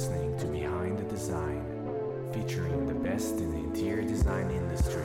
listening to Behind the Design, featuring the best in the interior design industry.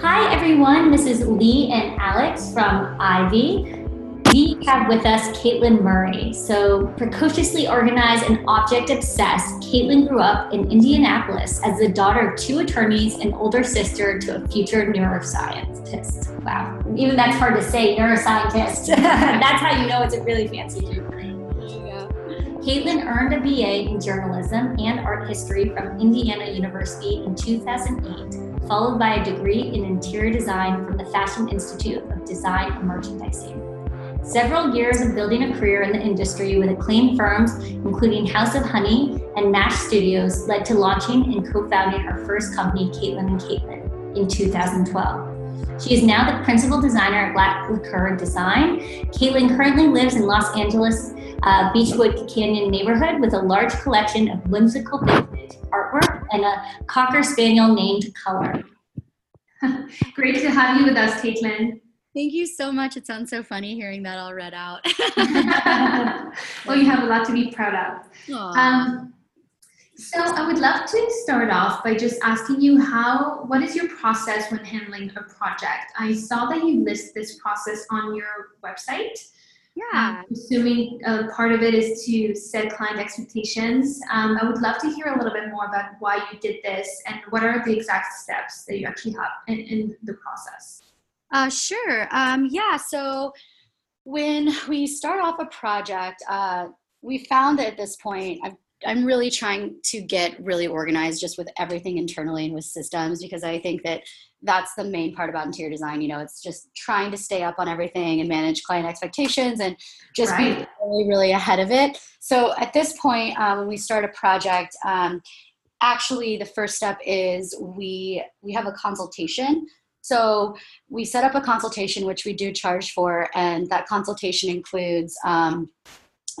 Hi, everyone. This is Lee and Alex from Ivy. We have with us Caitlin Murray. So, precociously organized and object obsessed, Caitlin grew up in Indianapolis as the daughter of two attorneys and older sister to a future neuroscientist. Wow, even that's hard to say, neuroscientist. that's how you know it's a really fancy degree. Caitlin earned a BA in journalism and art history from Indiana University in 2008, followed by a degree in interior design from the Fashion Institute of Design and Merchandising. Several years of building a career in the industry with acclaimed firms, including House of Honey and Nash Studios, led to launching and co founding her first company, Caitlin and Caitlin, in 2012. She is now the principal designer at Black Lacquer Design. Caitlin currently lives in Los Angeles uh, Beachwood Canyon neighborhood with a large collection of whimsical vintage artwork and a Cocker Spaniel named Color. Great to have you with us, Caitlin. Thank you so much. It sounds so funny hearing that all read out. well, you have a lot to be proud of. Um, so I would love to start off by just asking you how, what is your process when handling a project? I saw that you list this process on your website. Yeah. Um, assuming uh, part of it is to set client expectations. Um, I would love to hear a little bit more about why you did this and what are the exact steps that you actually have in, in the process. Uh, sure. Um, yeah. So when we start off a project, uh, we found that at this point, I've I'm really trying to get really organized just with everything internally and with systems because I think that that's the main part about interior design. You know, it's just trying to stay up on everything and manage client expectations and just right. be really, really ahead of it. So at this point, um, when we start a project, um, actually the first step is we we have a consultation. So we set up a consultation, which we do charge for, and that consultation includes. Um,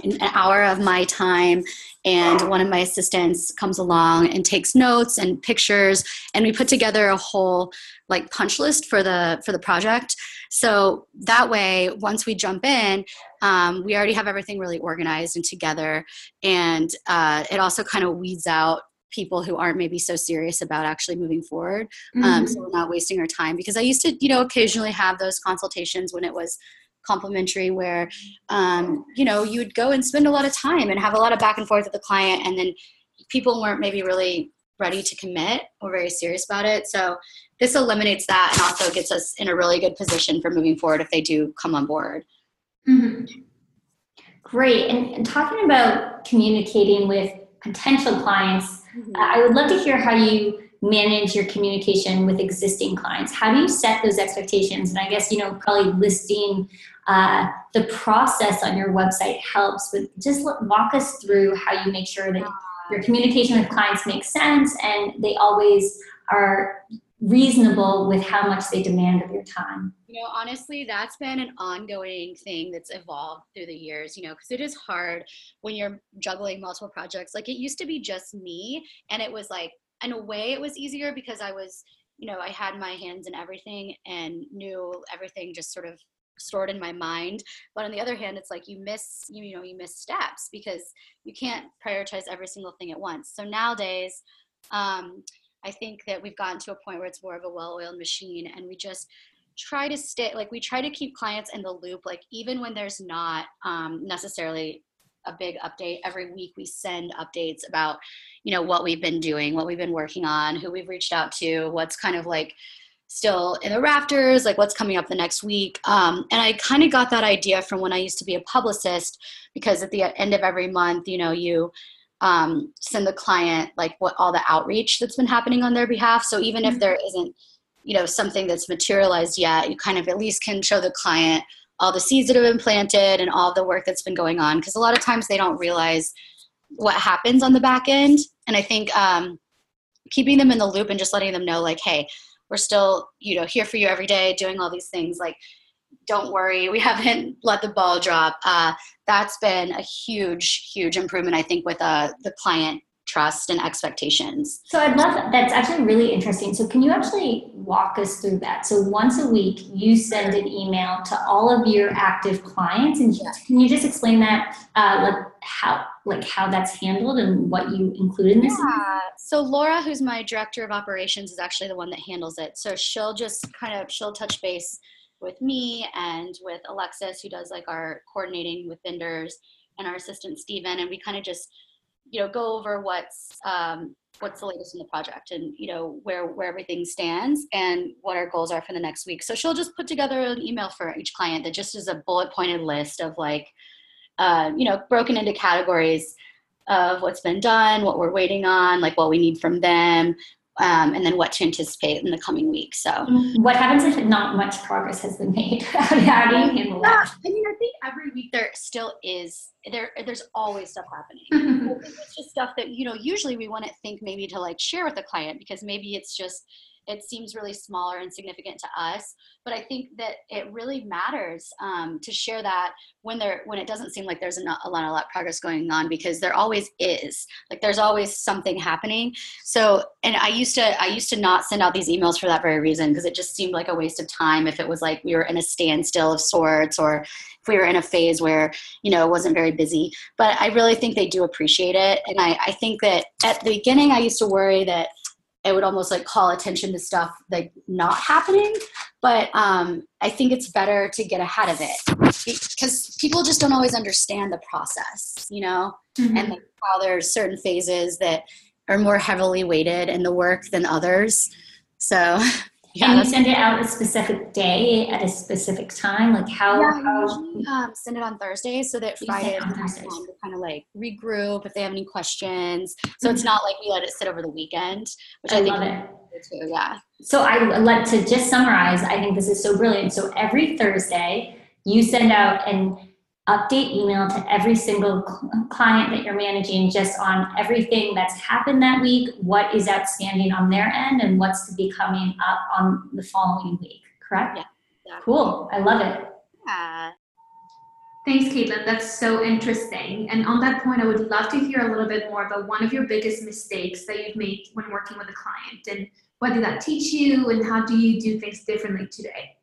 an hour of my time and one of my assistants comes along and takes notes and pictures and we put together a whole like punch list for the for the project so that way once we jump in um, we already have everything really organized and together and uh, it also kind of weeds out people who aren't maybe so serious about actually moving forward mm-hmm. um, so we're not wasting our time because i used to you know occasionally have those consultations when it was complimentary where um, you know you would go and spend a lot of time and have a lot of back and forth with the client and then people weren't maybe really ready to commit or very serious about it so this eliminates that and also gets us in a really good position for moving forward if they do come on board mm-hmm. great and, and, talking about communicating with potential clients mm-hmm. uh, i would love to hear how you manage your communication with existing clients? How do you set those expectations? And i guess you know probably listing uh, the process on your website helps but just walk us through how you make sure that your communication with clients makes sense and they always are reasonable with how much they demand of your time. You know honestly that's been an ongoing thing that's evolved through the years you know because it is hard when you're juggling multiple projects. Like it used to be just me and it was like in a way it was easier because i was you know i had my hands in everything and knew everything just sort of stored in my mind. But on the other hand it's like you miss you, know you miss steps because you can't prioritize every single thing at once. So nowadays um, i think that we've gotten to a point where it's more of a well-oiled machine and we just try to stay like we try to keep clients in the loop like even when there's not um, necessarily a big update every week we send updates about you know what we've been doing what we've been working on who we've reached out to what's kind of like still in the rafters, like what's coming up the next week. Um, and I kind of got that idea from when I used to be a publicist, because at the end of every month, you know, you um, send the client like what all the outreach that's been happening on their behalf. So even mm-hmm. if there isn't, you know, something that's materialized yet, you kind of at least can show the client all the seeds that have been planted and all the work that's been going on. Because a lot of times they don't realize what happens on the back end. And I think um, keeping them in the loop and just letting them know, like, hey, we're still you know here for you every day doing all these things like don't worry we haven't let the ball drop uh, that's been a huge huge improvement i think with uh, the client trust and expectations so i'd love that. that's actually really interesting so can you actually walk us through that. So once a week, you send an email to all of your active clients, and can you just explain that, uh, like how like how that's handled and what you include in this? Yeah. So Laura, who's my director of operations, is actually the one that handles it. So she'll just kind of she'll touch base with me and with Alexis, who does like our coordinating with vendors, and our assistant Stephen, and we kind of just you know go over what's um, what's the latest in the project and you know where where everything stands and what our goals are for the next week. So she'll just put together an email for each client that just is a bullet pointed list of like uh, you know broken into categories of what's been done what we're waiting on like what we need from them um, and then what to anticipate in the coming week. So, what happens if not much progress has been made? How do you handle that? I mean, I think every week there still is there. There's always stuff happening. it's just stuff that you know. Usually, we want to think maybe to like share with the client because maybe it's just it seems really small or insignificant to us but i think that it really matters um, to share that when there when it doesn't seem like there's a, lot a lot of progress going on because there always is. Like there's always something happening. So and i used to i used to not send out these emails for that very reason because it just seemed like a waste of time if it was like we were in a standstill of sorts or if we were in a phase where you know it wasn't very busy. But i really think they do appreciate it and i, I think that at the beginning i used to worry that it would almost like call attention to stuff like not happening but um, i think it's better to get ahead of it because people just don't always understand the process you know mm-hmm. and like how there's certain phases that are more heavily weighted in the work than others so yeah, and you send it out a specific day at a specific time like how, yeah, how usually, um, send it on thursdays so that friday to kind of like regroup if they have any questions. So mm-hmm. it's not like we let it sit over the weekend which i, I think love it. too yeah. So i let to just summarize i think this is so brilliant. So every thursday you send out an update email to every single client that you're managing just on everything that's happened that week, what is outstanding on their end, and what's to be coming up on the following week, correct? Yeah. Exactly. Cool. I love it. Yeah. Thanks, Caitlin. That's so interesting. And on that point, I would love to hear a little bit more about one of your biggest mistakes that you've made when working with a client and what did that teach you and how do you do things differently today?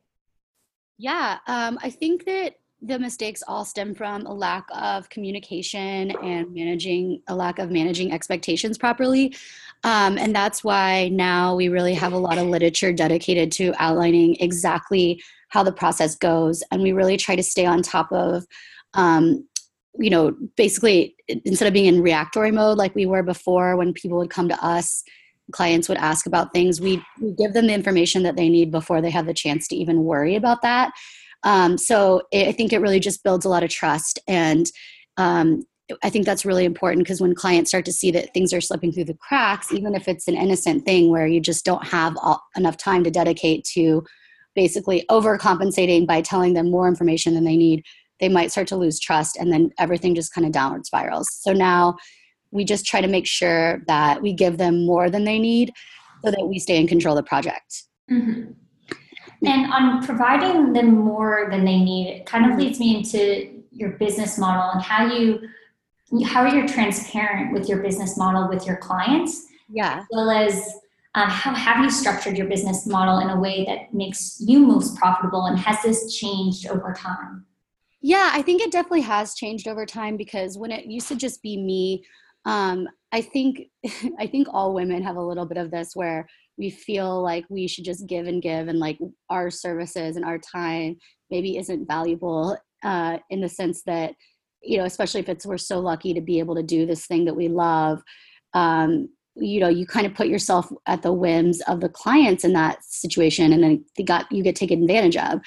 Yeah, um, I think that the mistakes all stem from a lack of communication and managing a lack of managing expectations properly. Um, and that's why now we really have a lot of literature dedicated to outlining exactly how the process goes. And we really try to stay on top of um, you know basically instead of being in reactory mode like we were before when people would come to us clients would ask about things we, we give them the information that they need before they have the chance to even worry about that um, so it, I think it really just builds a lot of trust. And um, I think that's really important because when clients start to see that things are slipping through the cracks, even if it's an innocent thing where you just don't have all, enough time to dedicate to basically overcompensating by telling them more information than they need, they might start to lose trust and then everything just kind of downward spirals. So now we just try to make sure that we give them more than they need so that we stay in control of the project. Mm-hmm. And on providing them more than they need, it kind of leads me into your business model and how you how are you're transparent with your business model with your clients. Yeah. As well as um, how have you structured your business model in a way that makes you most profitable and has this changed over time? Yeah, I think it definitely has changed over time because when it used to just be me, um, I think I think all women have a little bit of this where we feel like we should just give and give and like our services and our time maybe isn't valuable uh, in the sense that you know especially if it's we're so lucky to be able to do this thing that we love um, you know you kind of put yourself at the whims of the clients in that situation and then they got you get taken advantage of.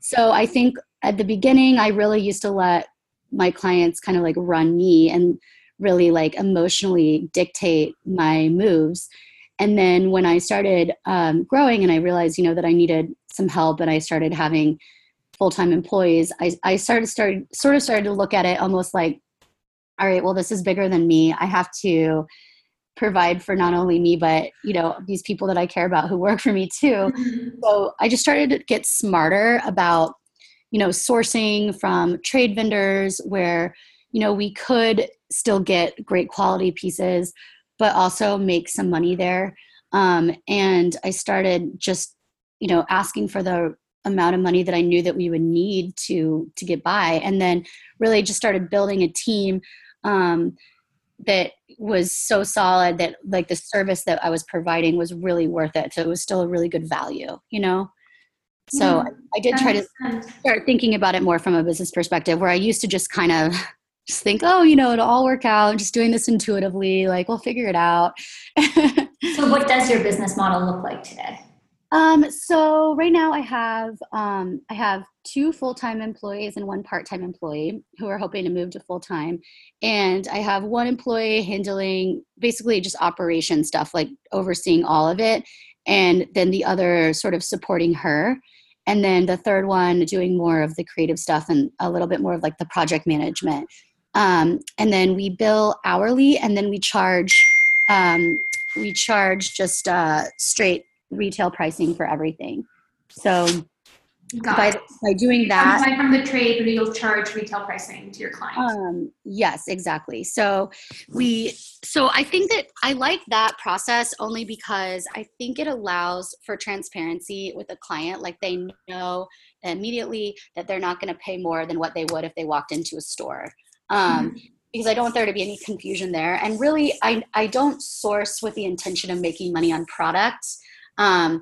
So i think at the beginning i really used to let my clients kind of like run me and really like emotionally dictate my moves and then when i started um, growing and i realized you know that i needed some help and i started having full-time employees i, I started started sort of started to look at it almost like all right well this is bigger than me i have to provide for not only me but you know these people that i care about who work for me too mm-hmm. so i just started to get smarter about you know sourcing from trade vendors where you know we could still get great quality pieces but also make some money there. Um, and I started just you know asking for the amount of money that i knew that we would need to to get by and then really just started building a team um, that was so solid that like the service that i was providing was really worth it so it was still a really good value you know so Yeah, I, did try to Understand. start thinking about it more from a business perspective where i used to just kind of just think oh you know it'll all work out just doing this intuitively like we'll figure it out So, what does your business model look like today? Um, so right now I have um, I have two full time employees and one part time employee who are hoping to move to full time, and I have one employee handling basically just operation stuff, like overseeing all of it, and then the other sort of supporting her, and then the third one doing more of the creative stuff and a little bit more of like the project management. Um, and then we bill hourly, and then we charge um, we charge just uh, straight retail pricing for everything. So Got by, it. by doing that, buy from the trade, but you'll charge retail pricing to your client. um, yes, exactly. So we, so I think that I like that process only because I think it allows for transparency with the client. Like they know immediately that they're not going to pay more than what they would if they walked into a store. Um, because I don't want there to be any confusion there. And really, I, I don't source with the intention of making money on products. Um,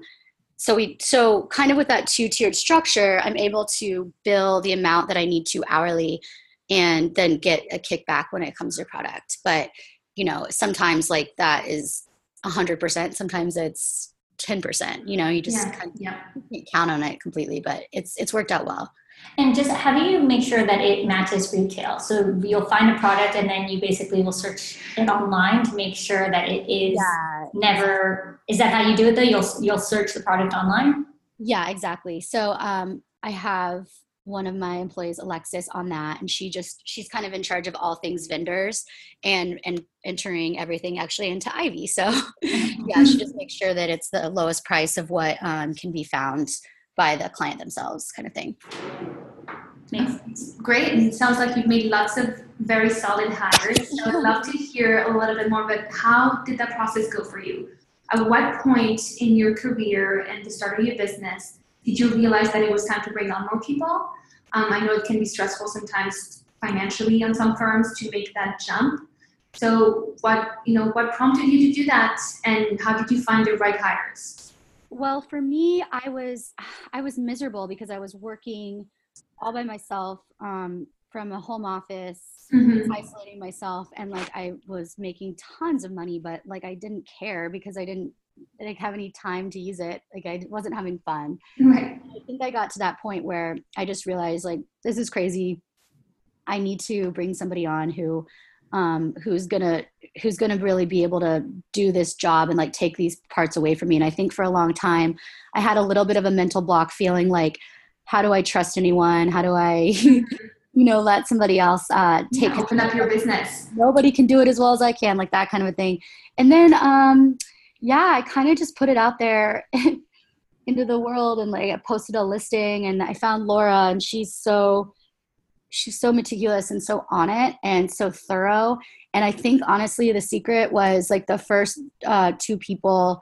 so we so kind of with that two tiered structure, I'm able to bill the amount that I need to hourly, and then get a kickback when it comes to product. But you know, sometimes like that is hundred percent. Sometimes it's ten percent. You know, you just yeah, kind of yeah. can't count on it completely, but it's it's worked out well. And just how do you make sure that it matches retail? So, you'll find a product and then you basically will search it online to make sure that it is never. Is that how you do it though? You'll you'll search the product online. Yeah, exactly. So um, I have one of my employees, Alexis, on that, and she just she's kind of in charge of all things vendors and and entering everything actually into Ivy. So yeah, she just makes sure that it's the lowest price of what um, can be found by the client themselves, kind of thing. Makes sense. Great. And it sounds like you've made lots of very solid hires. So I'd love to hear a little bit more about how did that process go for you? At what point in your career and the start of your business did you realize that it was time to bring on more people? Um, I know it can be stressful sometimes financially on some firms to make that jump. So what you know what prompted you to do that and how did you find the right hires? Well, for me, I was I was miserable because I was working all by myself um, from a home office, Mhm. isolating myself, and like I was making tons of money, but like I didn't care because I didn't like have any time to use it. Like I wasn't having fun. Right. I think I got to that point where I just realized like this is crazy. I need to bring somebody on who um, who's gonna who's gonna really be able to do this job and like take these parts away from me. And I think for a long time I had a little bit of a mental block, feeling like, how do I trust anyone? How do I, you know, let somebody else uh, take Yeah, open up your business. nobody can do it as well as I can, like that kind of a thing. And then, um, yeah, I kind of just put it out there into the world and like I posted a listing and I found Laura and she's so, she's so meticulous and so on it and so thorough. And I think honestly, the secret was like the first uh, two people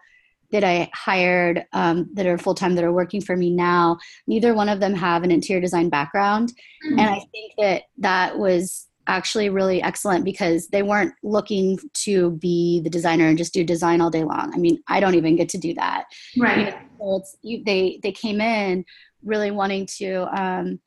that I hired um, that are full time that are working for me now. Neither one of them have an interior design background, Mm-hmm. and I think that that was actually really excellent because they weren't looking to be the designer and just do design all day long. I mean, I don't even get to do that. Right. You know, so it's you, they they came in really wanting to um,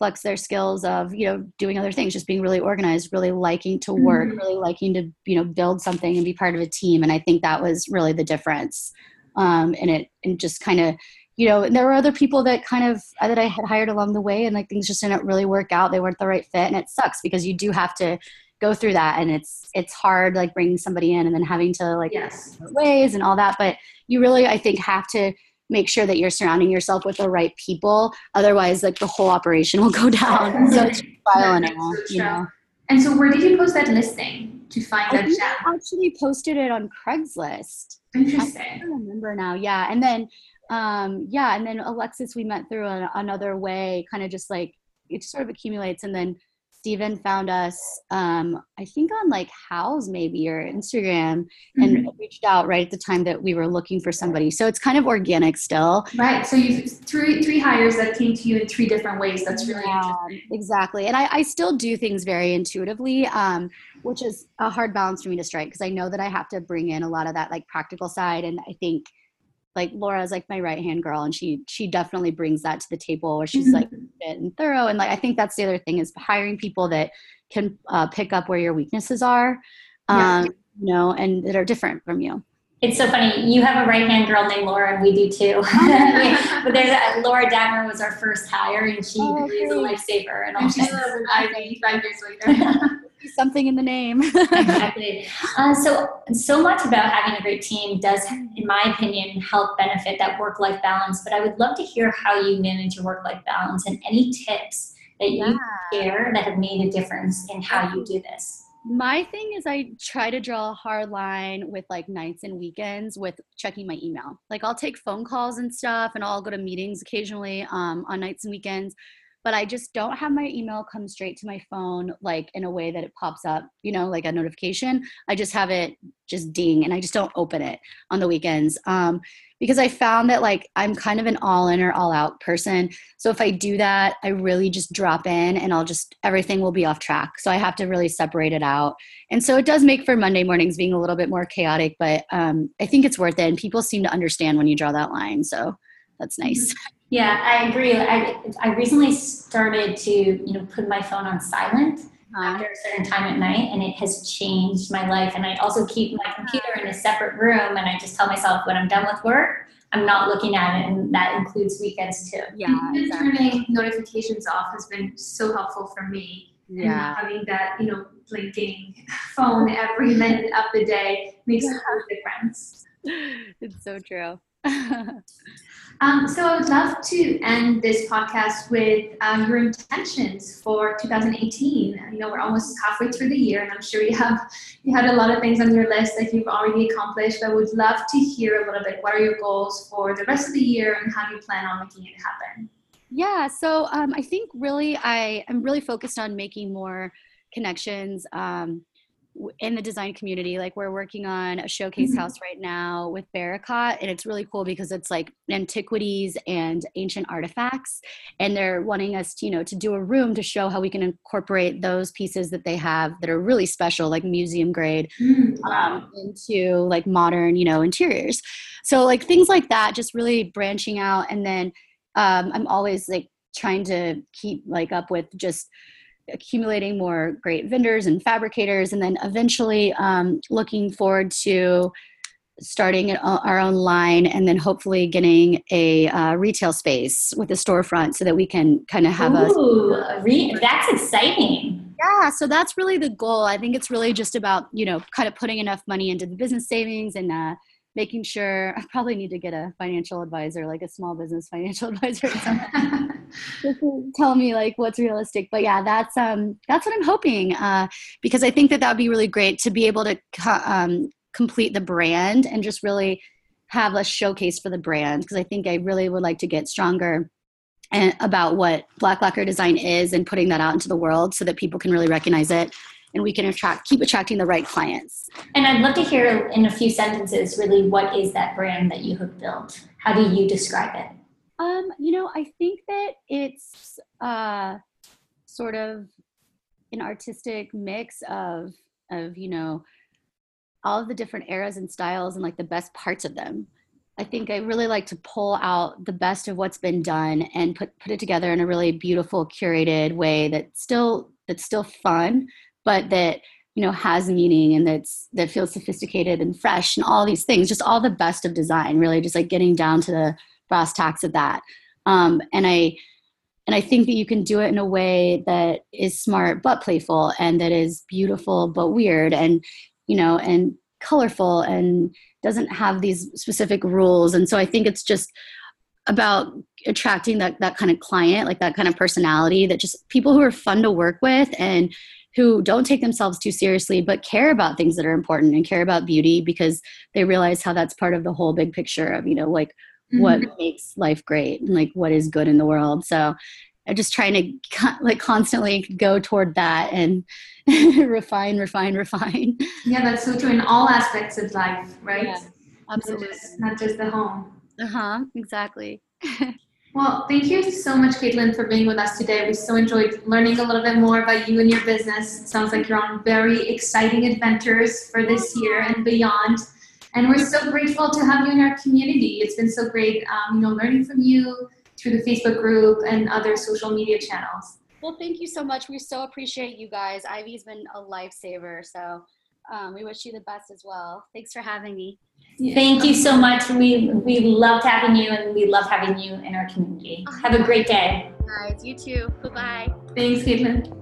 flex their skills of you know doing other things, just being really organized, really liking to work, Mhm. really liking to you know build something and be part of a team. And I think that was really the difference. Um, and it and just kind of you know and there were other people that kind of uh, that I had hired along the way, and like things just didn't really work out. They weren't the right fit, and it sucks because you do have to go through that and it's it's hard like bringing somebody in and then having to like Yes. ways and all that but you really i think have to make sure that you're surrounding yourself with the right people otherwise like the whole operation will go down so it's trial and error so you know And so where did you post that listing to find i that gem? I actually posted it on craigslist I Interesting. can't remember now. Yeah, and then um, yeah, and then Alexis we met through an, another way, kind of just like it sort of accumulates, and then Steven found us, um, I think on like Houzz maybe or Instagram, and Mhm. reached out right at the time that we were looking for somebody. So it's kind of organic still. Right. So you've three three hires that came to you in three different ways. That's really Yeah, interesting. exactly. And I, I still do things very intuitively, um, which is a hard balance for me to strike because I know that I have to bring in a lot of that like practical side. And I think like Laura is like my right hand girl and she she definitely brings that to the table where she's like And thorough. And like I think that's the other thing is hiring people that can uh, pick up where your weaknesses are. Yeah. Um, you know, and that are different from you. It's so funny. You have a right hand girl named Laura, and we do too. but there's a, Laura Datmer was our first hire, and she Oh, really is a lifesaver. And all she's that. still with Ivy five years later. Something in the name. exactly. Uh, so, so much about having a great team does, in my opinion, help benefit that work-life balance. But I would love to hear how you manage your work-life balance and any tips that you share that have made a difference in how you do this. My thing is I try to draw a hard line with like nights and weekends with checking my email. Like I'll take phone calls and stuff and I'll go to meetings occasionally um, on nights and weekends, but I just don't have my email come straight to my phone like in a way that it pops up, you know, like a notification. I just have it just ding and I just don't open it on the weekends. Um, because I found that like I'm kind of an all in or all out person. So if I do that, I really just drop in and I'll just, everything will be off track. So I have to really separate it out. And so it does make for Monday mornings being a little bit more chaotic, but um, I think it's worth it. And people seem to understand when you draw that line. So that's nice. Yeah, I agree. I, I recently started to, you know, put my phone on silent uh-huh. after a certain time at night, and it has changed my life. And I also keep my computer in a separate room, and I just tell myself when I'm done with work, I'm not looking at it, and that includes weekends too. Yeah. Even turning notifications off has been so helpful for me. Yeah. not having that, you know, blinking phone every minute of the day makes a huge difference. It's so true. Um, so I would love to end this podcast with uh, your intentions for 2018. You know, we're almost halfway through the year, and I'm sure you have you had a lot of things on your list that you've already accomplished. But I would love to hear a little bit. What are your goals for the rest of the year, and how do you plan on making it happen? Yeah, so um, I think really I am really focused on making more connections um, in the design community. Like we're working on a showcase Mhm. house right now with Barakat, and it's really cool because it's like antiquities and ancient artifacts, and they're wanting us, to, you know, to do a room to show how we can incorporate those pieces that they have that are really special, like museum grade, um, into like modern, you know, interiors. So like things like that, just really branching out. And then um, I'm always like trying to keep like up with just accumulating more great vendors and fabricators, and then eventually um, looking forward to starting our own line and then hopefully getting a uh, retail space with a storefront so that we can kind of have a Ooh, re- that's exciting. yeah, so that's really the goal. I think it's really just about, you know, kind of putting enough money into the business savings and uh, making sure I probably need to get a financial advisor, like a small business financial advisor or something. just to tell me like what's realistic. But yeah, that's um that's what I'm hoping uh, because I think that that would be really great to be able to co- um, complete the brand and just really have a showcase for the brand because I think I really would like to get stronger and about what black lacquer design is and putting that out into the world so that people can really recognize it and we can attract keep attracting the right clients And I'd love to hear in a few sentences, really, what is that brand that you have built? How do you describe it? um you know i think that it's uh sort of an artistic mix of of you know all of the different eras and styles and like the best parts of them i think i really like to pull out the best of what's been done and put put it together in a really beautiful curated way that's still that's still fun but that you know has meaning and that's that feels sophisticated and fresh and all these things just all the best of design really just like getting down to the brass tacks of that. Um, and i and i think that you can do it in a way that is smart but playful and that is beautiful but weird and you know and colorful and doesn't have these specific rules. And so i think it's just about attracting that that kind of client like that kind of personality that just people who are fun to work with and who don't take themselves too seriously but care about things that are important and care about beauty because they realize how that's part of the whole big picture of you know like what makes life great and like what is good in the world so I'm just trying to like constantly go toward that and refine, refine, refine. Yeah, that's so true in all aspects of life, right? Yeah, absolutely. Not just, not just the home. Uh huh. Exactly. well, thank you so much, Caitlin, for being with us today. We so enjoyed learning a little bit more about you and your business. It sounds like you're on very exciting adventures for this year and beyond. And we're so grateful to have you in our community. It's been so great, um, you know, learning from you through the Facebook group and other social media channels. Well, thank you so much. We so appreciate you guys. Ivy's been a lifesaver. So um, we wish you the best as well. Thanks for having me. Thank you so much. We we loved having you and we love having you in our community. Have a great day. Guys, you too. Bye bye. Thanks, Caitlin.